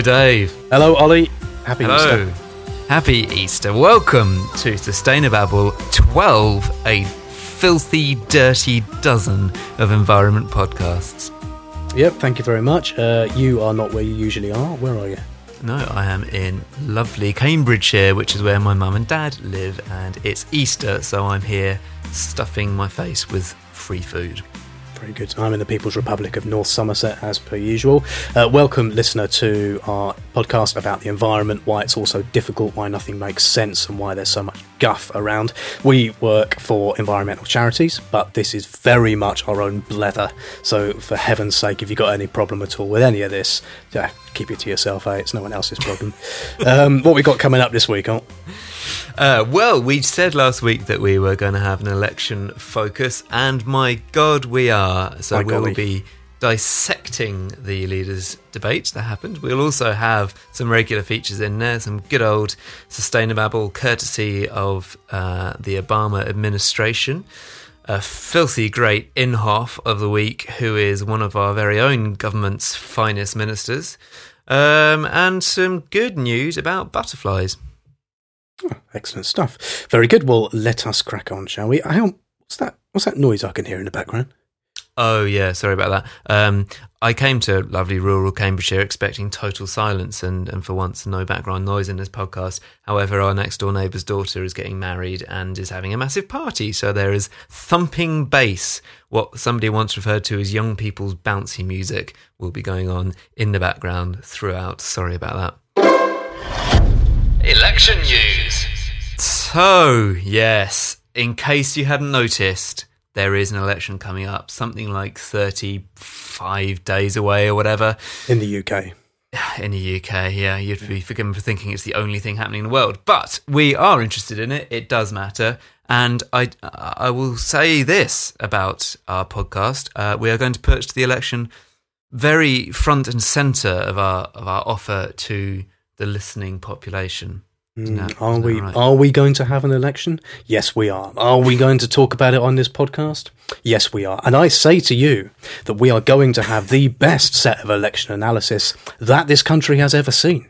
Hello, Dave. Hello, Ollie. Happy Hello. Easter. Happy Easter. Welcome to Sustainababble 12, a filthy, dirty dozen of environment podcasts. Yep, thank you very much. Uh, you are not where you usually are. Where are you? No, I am in lovely Cambridgeshire, which is where my mum and dad live, and it's Easter, so I'm here stuffing my face with free food. Very good. I'm in the People's Republic of North Somerset, as per usual. Uh, welcome, listener, to our podcast about the environment, why it's also difficult, why nothing makes sense, and why there's so much guff around. We work for environmental charities, but this is very much our own blether. So, for heaven's sake, if you've got any problem at all with any of this, yeah, keep it to yourself, eh? It's no one else's problem. um, what we got coming up this week, oh? Uh, well, we said last week that we were going to have an election focus, and my God, we are. So we will be dissecting the leaders' debate that happened. We'll also have some regular features in there, some good old sustainababble courtesy of uh, the Obama administration. A filthy great Inhofe of the week, who is one of our very own government's finest ministers, um, and some good news about butterflies. Excellent stuff. Very good. Well, let us crack on, shall we? Hang on. What's that? What's that noise I can hear in the background? Oh yeah, sorry about that. Um, I came to lovely rural Cambridgeshire expecting total silence and, and for once no background noise in this podcast. However, our next door neighbour's daughter is getting married and is having a massive party, so there is thumping bass, what somebody once referred to as young people's bouncy music, will be going on in the background throughout. Sorry about that. Election news. So, yes, in case you hadn't noticed, there is an election coming up, something like 35 days away or whatever. In the UK. In the UK, yeah, you'd be forgiven for thinking it's the only thing happening in the world. But we are interested in it, it does matter. And I, I will say this about our podcast uh, we are going to put the election very front and centre of our, of our offer to the listening population. Mm, are we right? are we going to have an election? Yes, we are. Are we going to talk about it on this podcast? Yes, we are. And I say to you that we are going to have the best set of election analysis that this country has ever seen.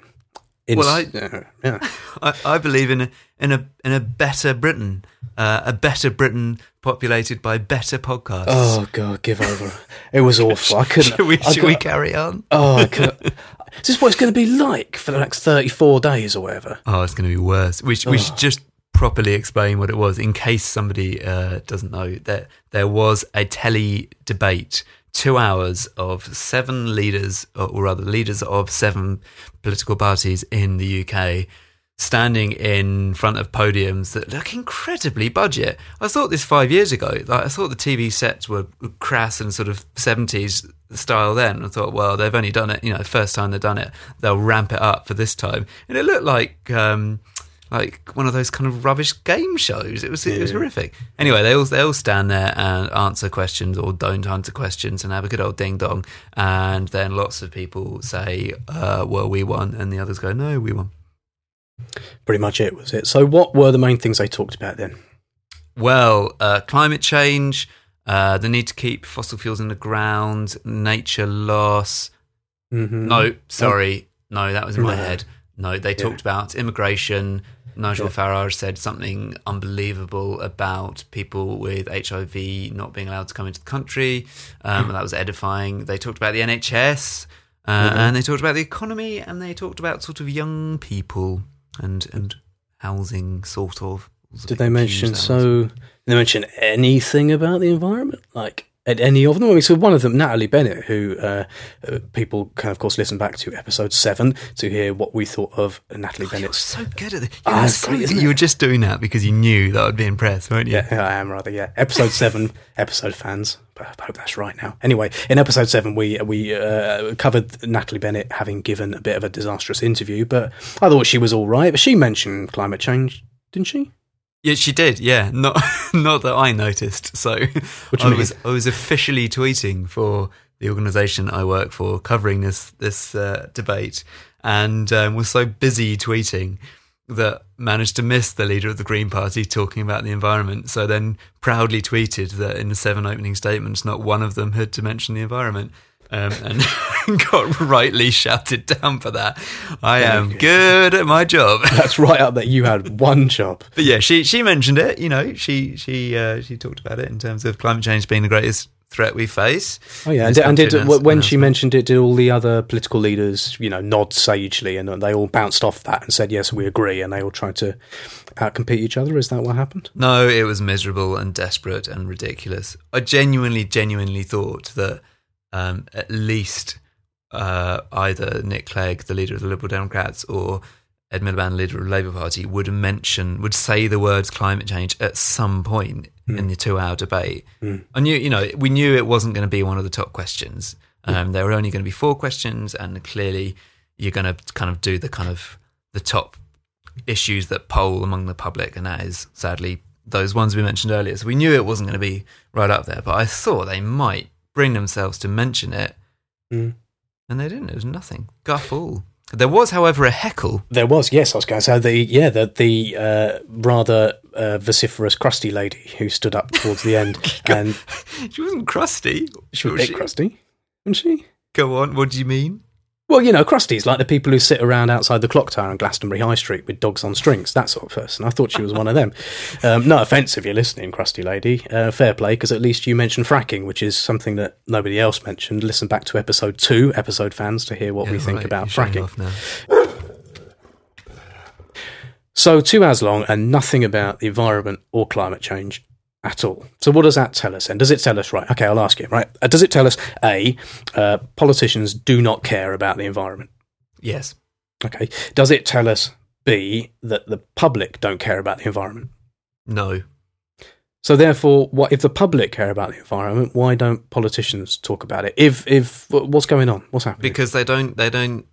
Well, I- uh, yeah. I, I believe in a in a in a better Britain, uh, a better Britain populated by better podcasts. Oh God, give over. It was awful. I couldn't. should we, should we carry on? Oh, I could. Is this what it's going to be like for the next thirty-four days or whatever? Oh, it's going to be worse. We, we should just properly explain what it was in case somebody uh, doesn't know. That there was a telly debate, two hours of seven leaders, or rather, leaders of seven political parties in the UK. Standing in front of podiums that look incredibly budget. I thought this five years ago. Like I thought the TV sets were crass and sort of seventies style then. I thought, well, they've only done it, you know, first time they've done it, they'll ramp it up for this time. And it looked like um, like one of those kind of rubbish game shows. It was it was Yeah. horrific. Anyway, they all they all stand there and answer questions or don't answer questions and have a good old ding dong. And then lots of people say, uh, "Well, we won," and the others go, "No, we won." Pretty much it was it. So, what were the main things they talked about then? Well, uh, climate change, uh, the need to keep fossil fuels in the ground, nature loss. Mm-hmm. No, sorry, no, that was in my head. No, they talked about immigration. Nigel Farage said something unbelievable about people with HIV not being allowed to come into the country. Um, and that was edifying. They talked about the NHS, uh, and they talked about the economy, and they talked about sort of young people and and housing, sort of. It was a Did they mention confused, that was. so? Did they mention anything about the environment? Like at any of them? So one of them, Natalie Bennett, who uh, uh, people can of course listen back to episode seven to hear what we thought of Natalie You're Bennett's. so good at it. Ah, You, were so great, good. isn't it? you were just doing that because you knew that I'd be impressed, weren't you? Yeah, I am rather. Yeah, episode seven, episode fans. I hope that's right now. Anyway, in episode seven, we we uh, covered Natalie Bennett having given a bit of a disastrous interview, but I thought she was all right. But she mentioned climate change, didn't she? Yeah, she did. Yeah, not not that I noticed. So I you was? I was officially tweeting for the organisation I work for, covering this this uh, debate, and um, was so busy tweeting that managed to miss the leader of the Green Party talking about the environment. So then proudly tweeted that in the seven opening statements, not one of them had to mention the environment. Um, and got rightly shouted down for that. I am good at my job. That's right up there. You had one job. But yeah, she she mentioned it. You know, she she uh, she talked about it in terms of climate change being the greatest threat we face. Oh yeah, and, and did when she mentioned it, did all the other political leaders, you know, nod sagely, and they all bounced off that and said, "Yes, we agree," and they all tried to outcompete each other. Is that what happened? No, it was miserable and desperate and ridiculous. I genuinely, genuinely thought that um, at least uh, either Nick Clegg, the leader of the Liberal Democrats, or Ed Miliband, leader of the Labour Party, would mention, would say the words climate change at some point mm. in the two-hour debate. Mm. I knew, you know, we knew it wasn't going to be one of the top questions. Hmm. Um, mm. There were only going to be four questions, and clearly, you're going to kind of do the kind of the top issues that poll among the public, and that is sadly those ones we mentioned earlier. So we knew it wasn't going to be right up there, but I thought they might bring themselves to mention it, mm. and they didn't. It was nothing. Guff all. There was, however, a heckle. There was, yes. I was going to say the yeah the the uh, rather uh, vociferous crusty lady who stood up towards the end, and she wasn't crusty. She was, was a bit she? crusty, wasn't she? Go on. What do you mean? Well, you know, crusties like the people who sit around outside the clock tower on Glastonbury High Street with dogs on strings, that sort of person. I thought she was one of them. Um, no offence if you're listening, crusty lady. Uh, fair play, because at least you mentioned fracking, which is something that nobody else mentioned. Listen back to episode two, episode fans, to hear what yeah, we think about you're fracking. So, two hours long and nothing about the environment or climate change at all. So what does that tell us? And does it tell us right? Okay, I'll ask you. Right? Uh, does it tell us a uh, politicians do not care about the environment? Yes. Okay. Does it tell us b that the public don't care about the environment? No. So therefore, what if the public care about the environment? Why don't politicians talk about it? If if what's going on? What's happening? Because they don't they don't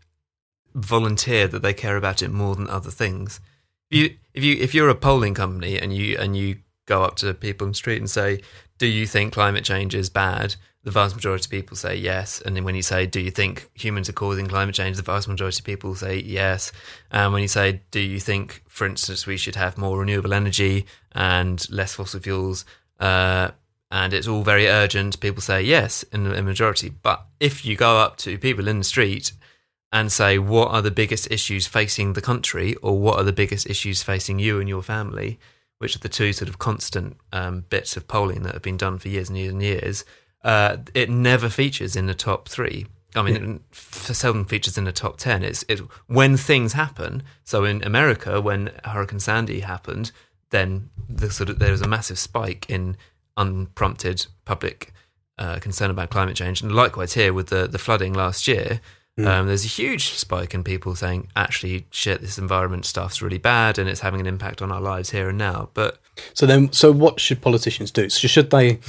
volunteer that they care about it more than other things. If you if you if you're a polling company and you and you go up to people in the street and say, "Do you think climate change is bad?" The vast majority of people say yes, and then when you say, "Do you think humans are causing climate change?" The vast majority of people say yes. And when you say, "Do you think, for instance, we should have more renewable energy and less fossil fuels?" Uh, and it's all very urgent. People say yes in the majority. But if you go up to people in the street and say, what are the biggest issues facing the country, or what are the biggest issues facing you and your family? Which are the two sort of constant um, bits of polling that have been done for years and years and years, uh, it never features in the top three. I mean, yeah. it seldom features in the top ten. It's it, when things happen. So in America, when Hurricane Sandy happened, then the sort of there was a massive spike in unprompted public uh, concern about climate change, and likewise here with the the flooding last year. Mm. Um, there's a huge spike in people saying, actually, shit, this environment stuff's really bad and it's having an impact on our lives here and now. But so then, so what should politicians do? So should they?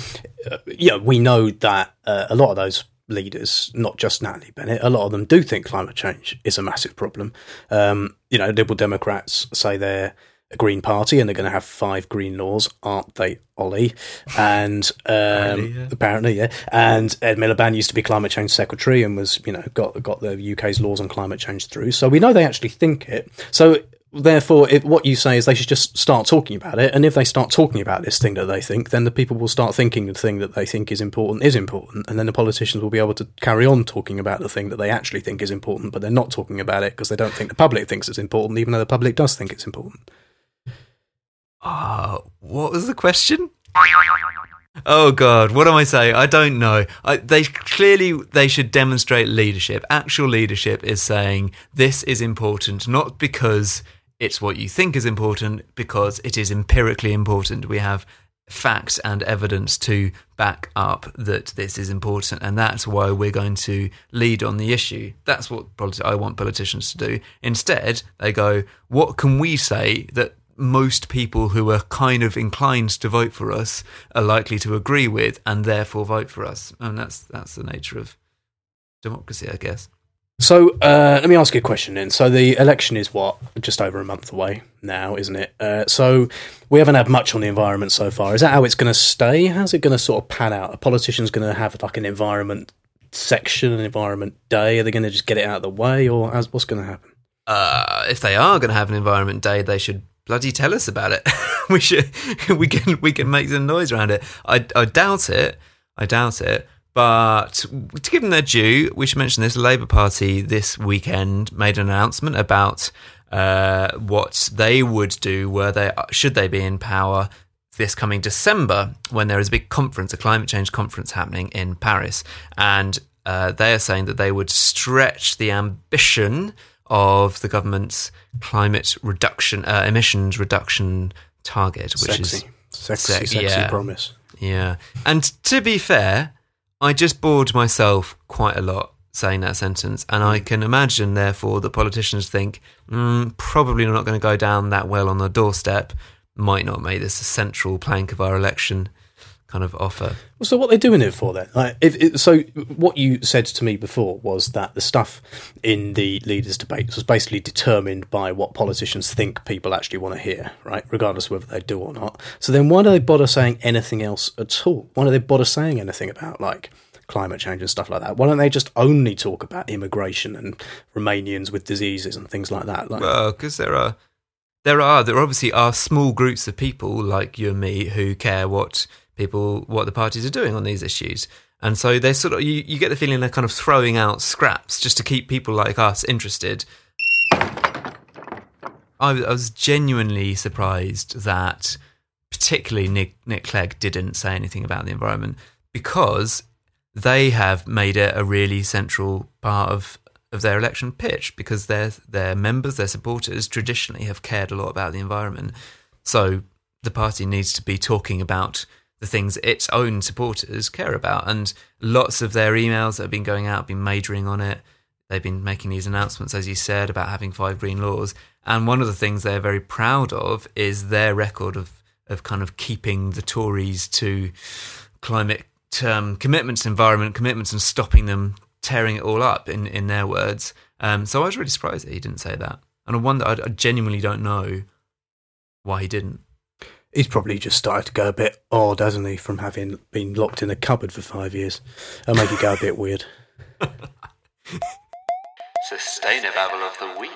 Uh, yeah, we know that uh, a lot of those leaders, not just Natalie Bennett, a lot of them do think climate change is a massive problem. Um, you know, Liberal Democrats say they're a Green Party and they're going to have five green laws, aren't they, Ollie? And um, apparently, yeah. apparently, yeah. And Ed Miliband used to be climate change secretary and was, you know, got got the UK's laws on climate change through. So we know they actually think it. So therefore, if, what you say is they should just start talking about it. And if they start talking about this thing that they think, then the people will start thinking the thing that they think is important is important. And then the politicians will be able to carry on talking about the thing that they actually think is important, but they're not talking about it because they don't think the public thinks it's important, even though the public does think it's important. Uh, what was the question? Oh God, what am I saying? I don't know. I, they clearly they should demonstrate leadership. Actual leadership is saying this is important, not because it's what you think is important, because it is empirically important. We have facts and evidence to back up that this is important, and that's why we're going to lead on the issue. That's what politi- I want politicians to do. Instead, they go, "What can we say that most people who are kind of inclined to vote for us are likely to agree with and therefore vote for us. And that's that's the nature of democracy, I guess. So uh, let me ask you a question then. So the election is what just over a month away now, isn't it? Uh, so we haven't had much on the environment so far. Is that how it's going to stay? How's it going to sort of pan out? Are politicians going to have like an environment section, an environment day? Are they going to just get it out of the way, or as what's going to happen? Uh, if they are going to have an environment day, they should bloody tell us about it. we should we can we can make some noise around it. I I doubt it. I doubt it. But to give them their due, we should mention this Labour Party this weekend made an announcement about uh, what they would do were they should they be in power this coming December when there is a big conference, a climate change conference happening in Paris, and uh, they are saying that they would stretch the ambition of the government's climate reduction uh, emissions reduction target, which sexy. is sexy, sex- sexy yeah. promise. yeah. And to be fair, I just bored myself quite a lot saying that sentence, and I can imagine, therefore, that politicians think mm, probably not going to go down that well on the doorstep. Might not make this a central plank of our election kind of offer. So what they're doing it for then? Like, if, if, so what you said to me before was that the stuff in the leaders' debates was basically determined by what politicians think people actually want to hear, right? Regardless of whether they do or not. So then why do they bother saying anything else at all? Why do they bother saying anything about like climate change and stuff like that? Why don't they just only talk about immigration and Romanians with diseases and things like that? Like, Well, because there are, there are, there obviously are small groups of people like you and me who care what people, what the parties are doing on these issues. And so they sort of, you, you get the feeling they're kind of throwing out scraps just to keep people like us interested. I was genuinely surprised that particularly Nick, Nick Clegg didn't say anything about the environment because they have made it a really central part of, of their election pitch because their their members, their supporters traditionally have cared a lot about the environment. So the party needs to be talking about the things its own supporters care about. And lots of their emails that have been going out have been majoring on it. They've been making these announcements, as you said, about having five green laws. And one of the things they're very proud of is their record of, of kind of keeping the Tories to climate um, commitments, environment commitments, and stopping them tearing it all up, in, in their words. Um, so I was really surprised that he didn't say that. And I wonder, I, I genuinely don't know why he didn't. He's probably just started to go a bit odd, hasn't he, from having been locked in a cupboard for five years. It'll make you go a bit weird. Sustainababble of the week.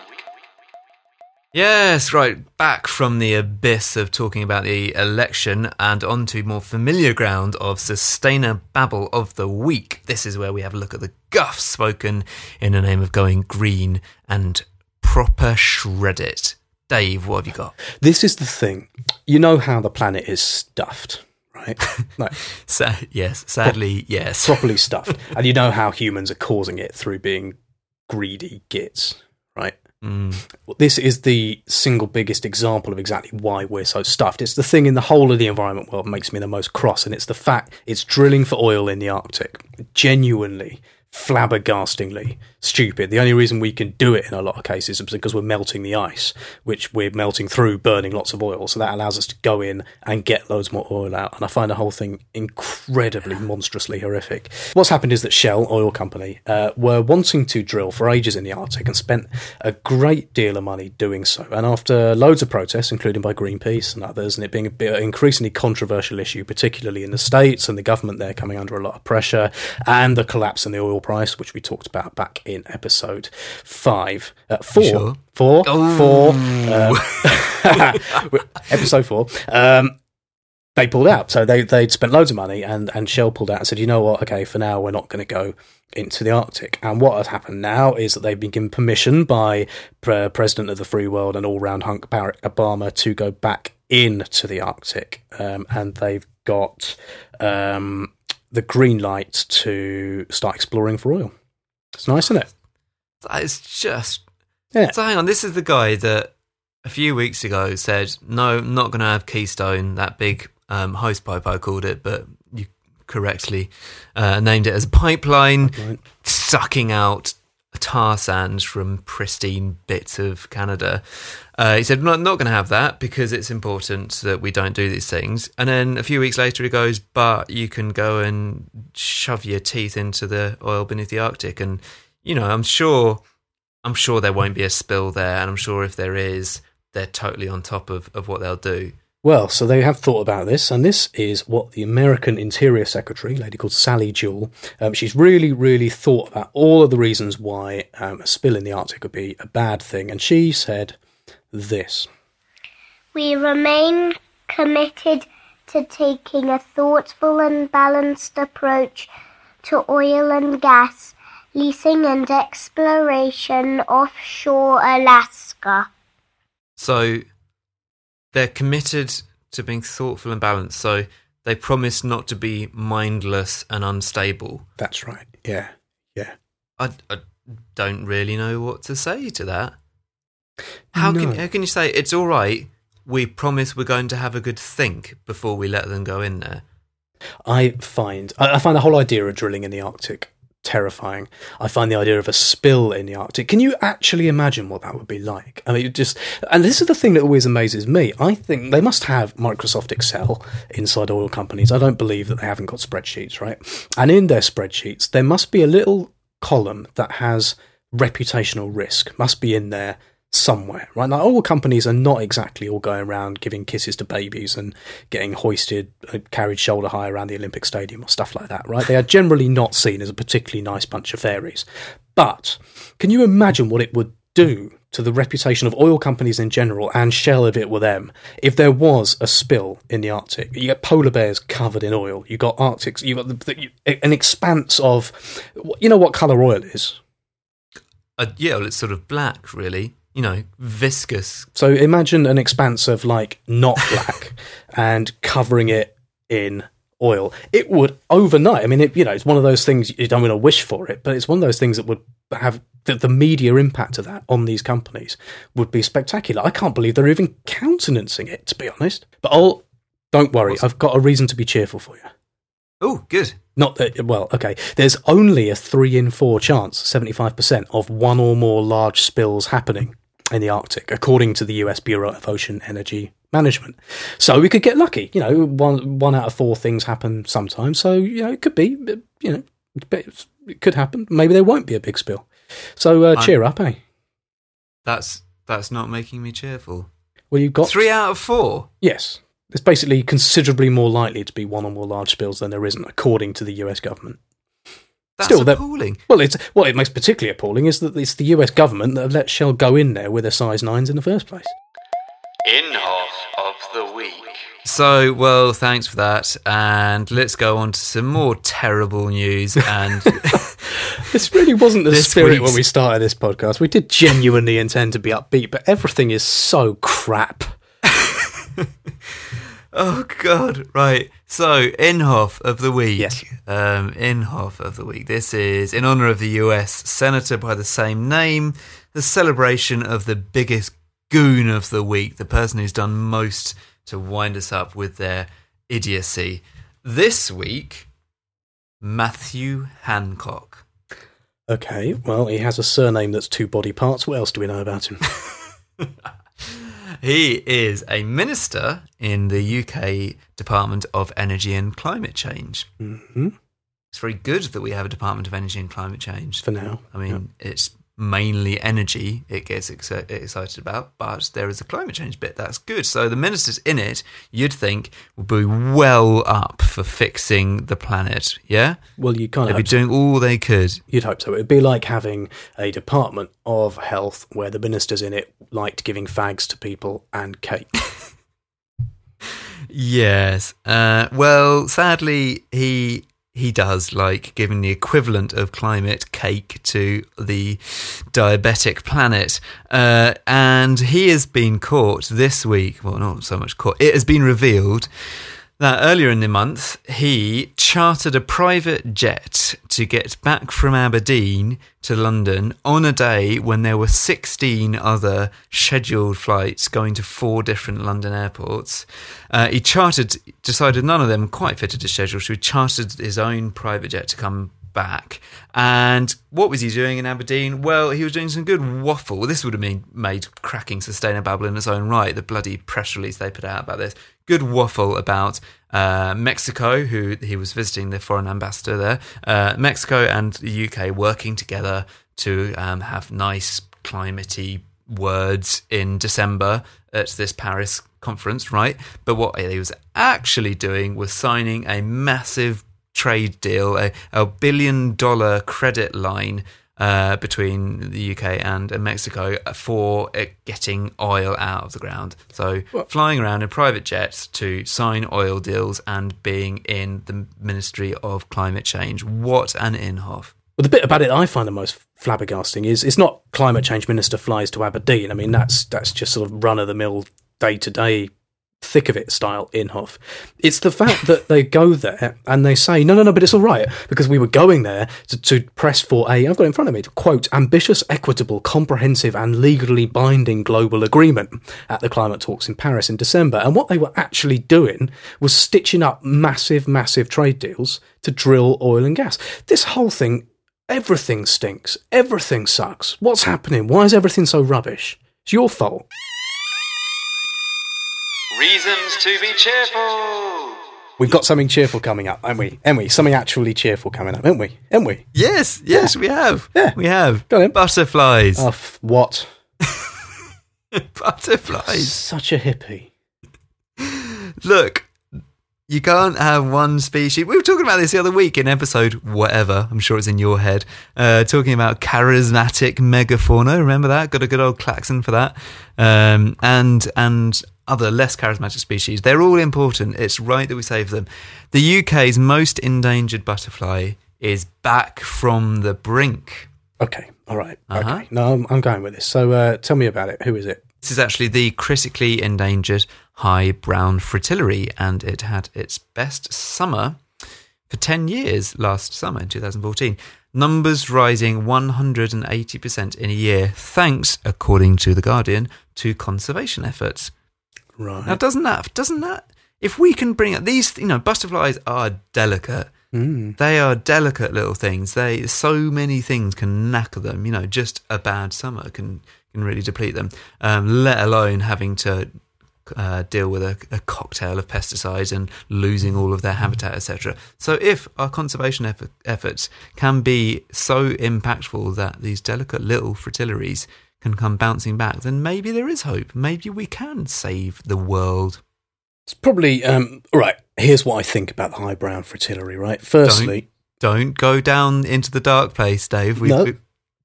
Yes, right. Back from the abyss of talking about the election and onto more familiar ground of sustainer babble of the week. This is where we have a look at the guff spoken in the name of going green and proper shred it. Dave, what have you got? This is the thing. You know how the planet is stuffed, right? Like Sa- yes, sadly, yes. properly stuffed. And you know how humans are causing it through being greedy gits, right? Mm. Well, this is the single biggest example of exactly why we're so stuffed. It's the thing in the whole of the environment world makes me the most cross, and it's the fact it's drilling for oil in the Arctic. Genuinely, flabbergastingly stupid. The only reason we can do it in a lot of cases is because we're melting the ice, which we're melting through, burning lots of oil. So that allows us to go in and get loads more oil out. And I find the whole thing incredibly, monstrously horrific. What's happened is that Shell, oil company, uh, were wanting to drill for ages in the Arctic and spent a great deal of money doing so. And after loads of protests, including by Greenpeace and others, and it being an increasingly controversial issue, particularly in the States and the government there coming under a lot of pressure, and the collapse in the oil price, which we talked about back in episode five, uh, four, Sure. four, Oh. four, um, episode four. Um, they pulled out. So they they'd spent loads of money, and and Shell pulled out and said, you know what? Okay, for now we're not going to go into the Arctic. And what has happened now is that they've been given permission by pre- President of the Free World and all round hunk Barack Obama to go back into the Arctic, um, and they've got um, the green light to start exploring for oil. It's nice, isn't it? That is just. Yeah. So hang on, this is the guy that a few weeks ago said, no, not going to have Keystone, that big um, host pipe I called it, but you correctly uh, named it as a pipeline Right. sucking out tar sands from pristine bits of Canada. Uh, he said, not, not going to have that because it's important that we don't do these things. And then a few weeks later, he goes, but you can go and shove your teeth into the oil beneath the Arctic. And, you know, I'm sure, I'm sure there won't be a spill there. And I'm sure if there is, they're totally on top of, of what they'll do. Well, so they have thought about this, and this is what the American Interior Secretary, a lady called Sally Jewell, um, she's really, really thought about all of the reasons why um, a spill in the Arctic would be a bad thing, and she said this. We remain committed to taking a thoughtful and balanced approach to oil and gas, leasing and exploration offshore Alaska. So they're committed to being thoughtful and balanced. So they promise not to be mindless and unstable. That's right. Yeah. Yeah. I, I don't really know what to say to that. How can how can you say it's all right? We promise we're going to have a good think before we let them go in there. I find I I find the whole idea of drilling in the Arctic terrifying. I find the idea of a spill in the Arctic. Can you actually imagine what that would be like? I mean, just and this is the thing that always amazes me. I think they must have Microsoft Excel inside oil companies. I don't believe that they haven't got spreadsheets, right? And in their spreadsheets, there must be a little column that has reputational risk. Must be in there somewhere, right? Like oil companies are not exactly all going around giving kisses to babies and getting hoisted, uh, carried shoulder high around the Olympic Stadium or stuff like that, right? They are generally not seen as a particularly nice bunch of fairies. But can you imagine what it would do to the reputation of oil companies in general and Shell if it were them if there was a spill in the Arctic? You get polar bears covered in oil. You got Arctics. You got the, the, an expanse of, you know what color oil is. Uh, yeah, well, it's sort of black, really. You know, viscous. So imagine an expanse of like not black and covering it in oil. It would overnight. I mean, it, you know, it's one of those things you don't want to wish for it, but it's one of those things that would have the, the media impact of that on these companies would be spectacular. I can't believe they're even countenancing it, to be honest. But I'll don't worry, I've got a reason to be cheerful for you. Oh, good. Not that, well, okay. There's only a three in four chance, 75%, of one or more large spills happening in the Arctic, according to the US Bureau of Ocean Energy Management. So we could get lucky. You know, one, one out of four things happen sometimes. So, you know, it could be, you know, it could happen. Maybe there won't be a big spill. So uh, cheer up, eh? That's that's not making me cheerful. Well, you've got. Three out of four. Yes. It's basically considerably more likely to be one or more large spills than there isn't, according to the US government. That's Still, that- appalling. Well, it's what it makes particularly appalling is that it's the US government that have let Shell go in there with their size nines in the first place. In of the week. So, well, thanks for that. And let's go on to some more terrible news. And This really wasn't the spirit week's- when we started this podcast. We did genuinely intend to be upbeat, but everything is so crap. Oh god, right. So, Inhofe of the week. Yes. Um, Inhofe of the week. This is in honor of the U.S. senator by the same name. The celebration of the biggest goon of the week, the person who's done most to wind us up with their idiocy. This week, Matthew Hancock. Okay, well, he has a surname that's two body parts. What else do we know about him? He is a minister in the UK Department of Energy and Climate Change. hmm It's very good that we have a Department of Energy and Climate Change. For now. I mean, it's mainly energy it gets exci- excited about, but there is a climate change bit that's good. So the ministers in it, you'd think, would be well up for fixing the planet. Yeah, Well, you kind they'd of be doing all they could. You'd hope so. It'd be like having a department of health where the ministers in it liked giving fags to people and cake. Yes. Uh, well, sadly, he he does like giving the equivalent of climate cake to the diabetic planet, uh, and he has been caught this week. Well, not so much caught. It has been revealed that earlier in the month he chartered a private jet to get back from Aberdeen to London on a day when there were 16 other scheduled flights going to four different London airports. Uh, he chartered, decided none of them quite fitted his schedule, so he chartered his own private jet to come back. And what was he doing in Aberdeen? Well, he was doing some good waffle. This would have been made cracking sustainababble in its own right. The bloody press release they put out about this. Good waffle about uh, Mexico, who he was visiting the foreign ambassador there. Uh, Mexico and the UK working together to um, have nice climatey words in December at this Paris conference, right? But what he was actually doing was signing a massive trade deal, a, a billion dollar credit line uh, between the UK and uh, Mexico for uh, getting oil out of the ground. So flying around in private jets to sign oil deals and being in the Ministry of Climate Change. What an inhofe. Well, the bit about it I find the most flabbergasting is it's not climate change minister flies to Aberdeen. I mean, that's that's just sort of run of the mill, day to day, thick of it style Inhofe. It's the fact that they go there and they say, no, no, no, but it's all right because we were going there to, to press for a, I've got in front of me, to quote, ambitious, equitable, comprehensive, and legally binding global agreement at the climate talks in Paris in December. And what they were actually doing was stitching up massive, massive trade deals to drill oil and gas. This whole thing Everything stinks. Everything sucks. What's happening? Why is everything so rubbish? It's your fault. Reasons to be cheerful. We've got something cheerful coming up, haven't we? Haven't we? Something actually cheerful coming up, haven't we? Haven't we? Yes, yes, we have. Yeah. We have. Go on then. Butterflies. Oh, f- what? Butterflies. Such a hippie. Look, you can't have one species. We were talking about this the other week in episode whatever. I'm sure it's in your head. Uh, talking about charismatic megafauna. Remember that? Got a good old klaxon for that. Um, and and other less charismatic species. They're all important. It's right that we save them. The UK's most endangered butterfly is back from the brink. Okay, all right. Uh-huh. Okay, no, I'm, I'm going with this. So uh, tell me about it. Who is it? This is actually the critically endangered high brown fritillary, and it had its best summer for 10 years last summer in 2014. Numbers rising 180% in a year, thanks, according to The Guardian, to conservation efforts. Right. Now, doesn't that, doesn't that, if we can bring up these, you know, butterflies are delicate. Mm. They are delicate little things. They so many things can knacker them. You know, just a bad summer can can really deplete them. Um, let alone having to uh, deal with a, a cocktail of pesticides and losing all of their habitat, etc. So, if our conservation effort, efforts can be so impactful that these delicate little fritillaries can come bouncing back, then maybe there is hope. Maybe we can save the world. It's probably um, all right. Here's what I think about the high brown fritillary. Right. Firstly, Don't go down into the dark place, Dave. We, No. we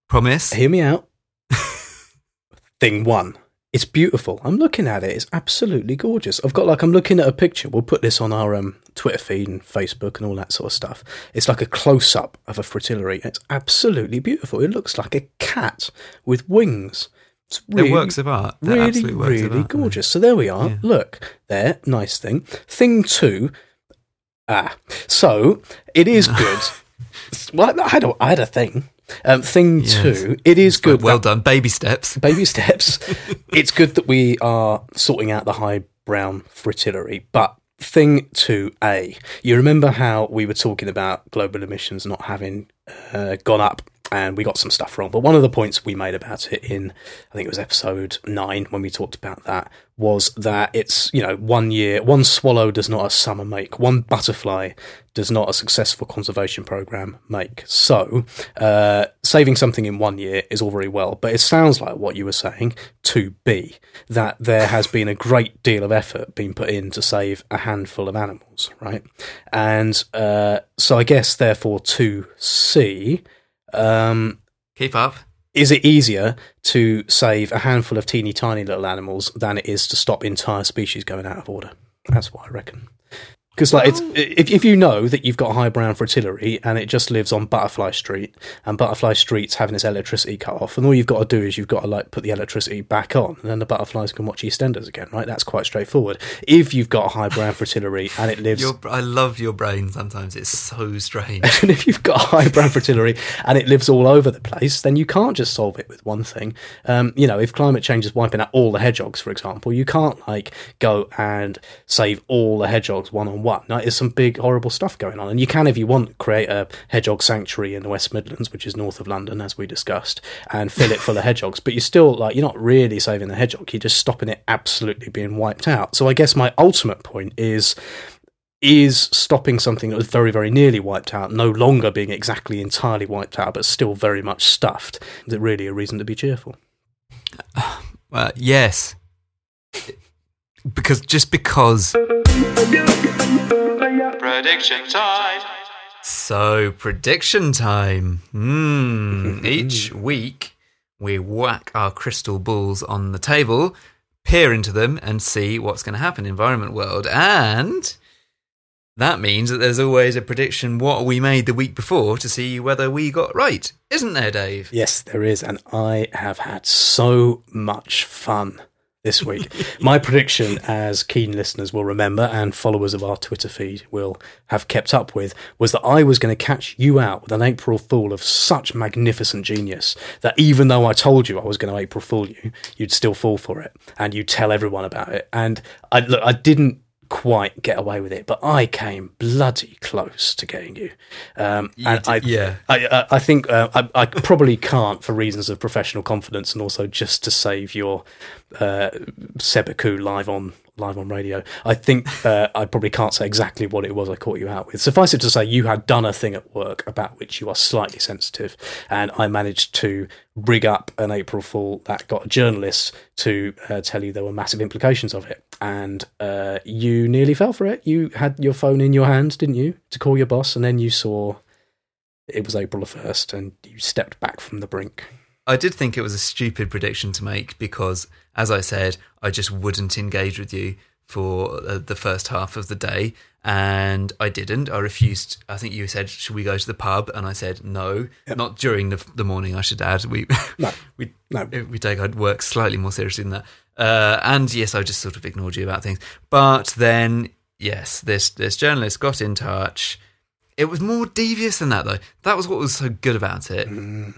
promise. hear me out. Thing one. It's beautiful. I'm looking at it. It's absolutely gorgeous. I've got like I'm looking at a picture. We'll put this on our um, Twitter feed and Facebook and all that sort of stuff. It's like a close up of a fritillary. It's absolutely beautiful. It looks like a cat with wings. It's They're works of art. They're really, absolute works of really art. gorgeous. So there we are. Yeah. Look there, nice thing. Thing two. Ah, so it is good. well, I had a, I had a thing. Um, thing Yes. two, it is good. Well done. Baby steps. baby steps. it's good that we are sorting out the high brown fritillary, but thing two A, you remember how we were talking about global emissions not having uh, gone up, and we got some stuff wrong. But one of the points we made about it in, I think it was episode nine when we talked about that, was that it's you know one year, one swallow does not a summer make, one butterfly does not a successful conservation program make. So, uh, saving something in one year is all very well, but it sounds like what you were saying to be that there has been a great deal of effort being put in to save a handful of animals, right? And uh, so, I guess therefore to C. Um, Keep up. Is it easier to save a handful of teeny tiny little animals than it is to stop entire species going out of order? That's what I reckon. Because like it's if if you know that you've got high brown fritillary and it just lives on Butterfly Street and Butterfly Street's having its electricity cut off, and all you've got to do is you've got to like put the electricity back on, and then the butterflies can watch EastEnders again, right? That's quite straightforward. If you've got high brown fritillary and it lives Your, I love your brain sometimes. It's so strange. and if you've got high brown fritillary and it lives all over the place, then you can't just solve it with one thing. Um, you know, if climate change is wiping out all the hedgehogs, for example, you can't like go and save all the hedgehogs one on one. Like, there's some big horrible stuff going on, and you can, if you want, create a hedgehog sanctuary in the West Midlands, which is north of London, as we discussed, and fill it full of hedgehogs. But you're still like you're not really saving the hedgehog; you're just stopping it absolutely being wiped out. So I guess my ultimate point is is stopping something that was very, very nearly wiped out, no longer being exactly entirely wiped out, but still very much stuffed. Is it really a reason to be cheerful? Uh, yes. Because just because. Prediction time. So, prediction time. Hmm. Each week, we whack our crystal balls on the table, peer into them, and see what's going to happen in environment world. And that means that there's always a prediction what we made the week before to see whether we got right, isn't there, Dave? Yes, there is, and I have had so much fun this week. My prediction, as keen listeners will remember and followers of our Twitter feed will have kept up with, was that I was going to catch you out with an April Fool of such magnificent genius that even though I told you I was going to April Fool you, you'd still fall for it and you'd tell everyone about it. And I, look, I didn't quite get away with it, but I came bloody close to getting you. Um, and d- I, yeah. I, I, I think uh, I, I probably can't for reasons of professional confidence and also just to save your uh, Sebaku live on live on radio. I think uh, I probably can't say exactly what it was I caught you out with. Suffice it to say, you had done a thing at work about which you are slightly sensitive, and I managed to rig up an April Fool that got a journalist to uh, tell you there were massive implications of it, and uh, you nearly fell for it. You had your phone in your hand, didn't you, to call your boss, and then you saw it was April the first, and you stepped back from the brink. I did think it was a stupid prediction to make because, as I said, I just wouldn't engage with you for uh, the first half of the day, and I didn't. I refused. I think you said, "Should we go to the pub?" And I said, "No, not during the the morning." I should add. We No. we No. we take our work slightly more seriously than that. Uh, and yes, I just sort of ignored you about things. But then, yes, this this journalist got in touch. It was more devious than that, though. That was what was so good about it.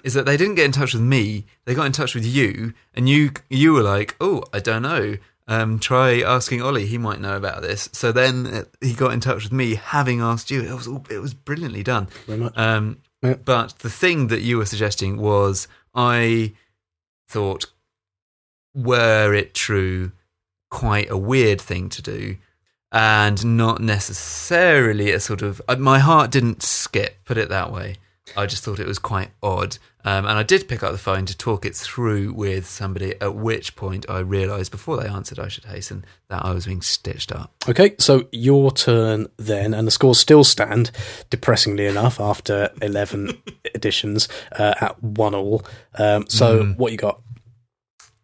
Is that they didn't get in touch with me; they got in touch with you, and you you were like, "Oh, I don't know. Um, try asking Ollie; he might know about this." So then uh, he got in touch with me, having asked you. It was all, it was brilliantly done. Um, Yeah. But the thing that you were suggesting was, I thought, were it true, quite a weird thing to do, and not necessarily a sort of. uh, My heart didn't skip, put it that way. I just thought it was quite odd. Um, and I did pick up the phone to talk it through with somebody, at which point I realised before they answered, I should hasten, that I was being stitched up. Okay, so your turn then, and the scores still stand, depressingly enough, after 11 editions uh, at one all. Um, so, what you got?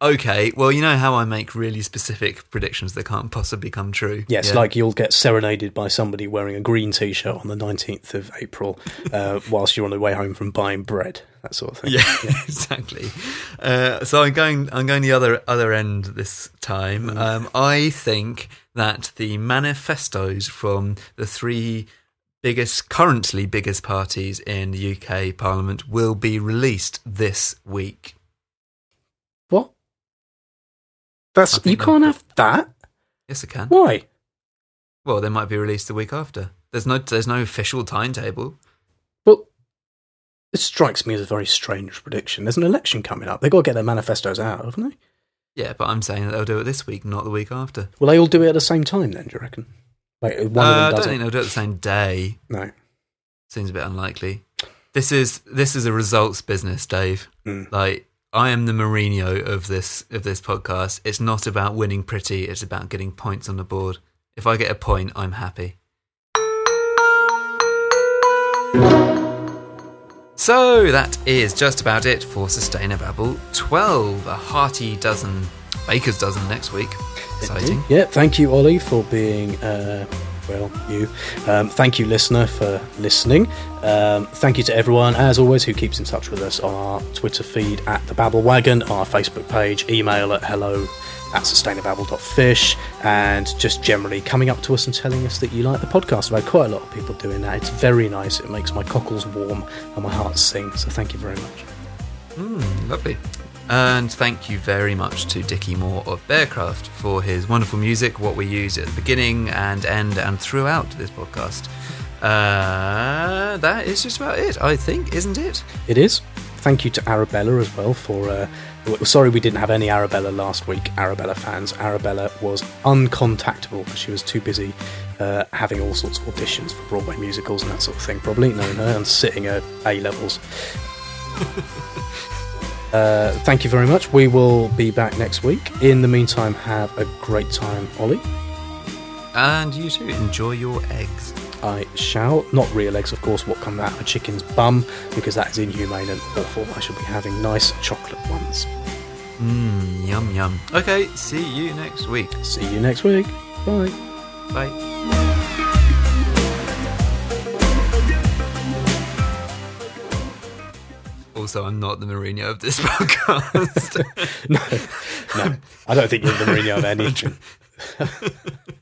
Okay, well, you know how I make really specific predictions that can't possibly come true. Yes, Yeah. like you'll get serenaded by somebody wearing a green t shirt on the 19th of April uh, whilst you're on the way home from buying bread, that sort of thing. Yeah, exactly. Uh, so I'm going. I'm going the other other end this time. Um, I think that the manifestos from the three biggest, currently biggest parties in the UK Parliament will be released this week. What? That's You can't have that? Yes, I can. Why? Well, they might be released the week after. There's no. There's no official timetable. Well, this strikes me as a very strange prediction. There's an election coming up. They've got to get their manifestos out, haven't they? Yeah, but I'm saying that they'll do it this week, not the week after. Will they all do it at the same time then, do you reckon? Like, one Uh, of I them don't doesn't. they'll do it the same day. No. Seems a bit unlikely. This is this is a results business, Dave. Mm. Like I am the Mourinho of this of this podcast. It's not about winning pretty. It's about getting points on the board. If I get a point, I'm happy. So that is just about it for Sustainababble 12. A hearty dozen, baker's dozen next week. Exciting. Yeah, thank you, Ollie, for being, uh, well, you. Um, thank you, listener, for listening. Um, thank you to everyone, as always, who keeps in touch with us on our Twitter feed at the Babble Wagon, our Facebook page, email at hello at sustainababble.fish, and just generally coming up to us and telling us that you like the podcast. I've had quite a lot of people doing that. It's very nice. It makes my cockles warm and my heart sing. So thank you very much. Mm, lovely. And thank you very much to Dickie Moore of Bearcraft for his wonderful music, what we use at the beginning and end and throughout this podcast. Uh, that is just about it, I think, isn't it? It is. Thank you to Arabella as well for. Uh, sorry we didn't have any Arabella last week, Arabella fans. Arabella was uncontactable because she was too busy uh, having all sorts of auditions for Broadway musicals and that sort of thing, probably, knowing her, and sitting at A levels. uh, thank you very much. We will be back next week. In the meantime, have a great time, Ollie. And you too, enjoy your eggs. I shall. Not real eggs, of course, what come out of a chicken's bum, because that is inhumane and awful. I shall be having nice chocolate ones. Mmm, yum yum. Okay, see you next week. See you next week. Bye. Bye. Also, I'm not the Mourinho of this podcast. no, no, I don't think you're the Mourinho of anything.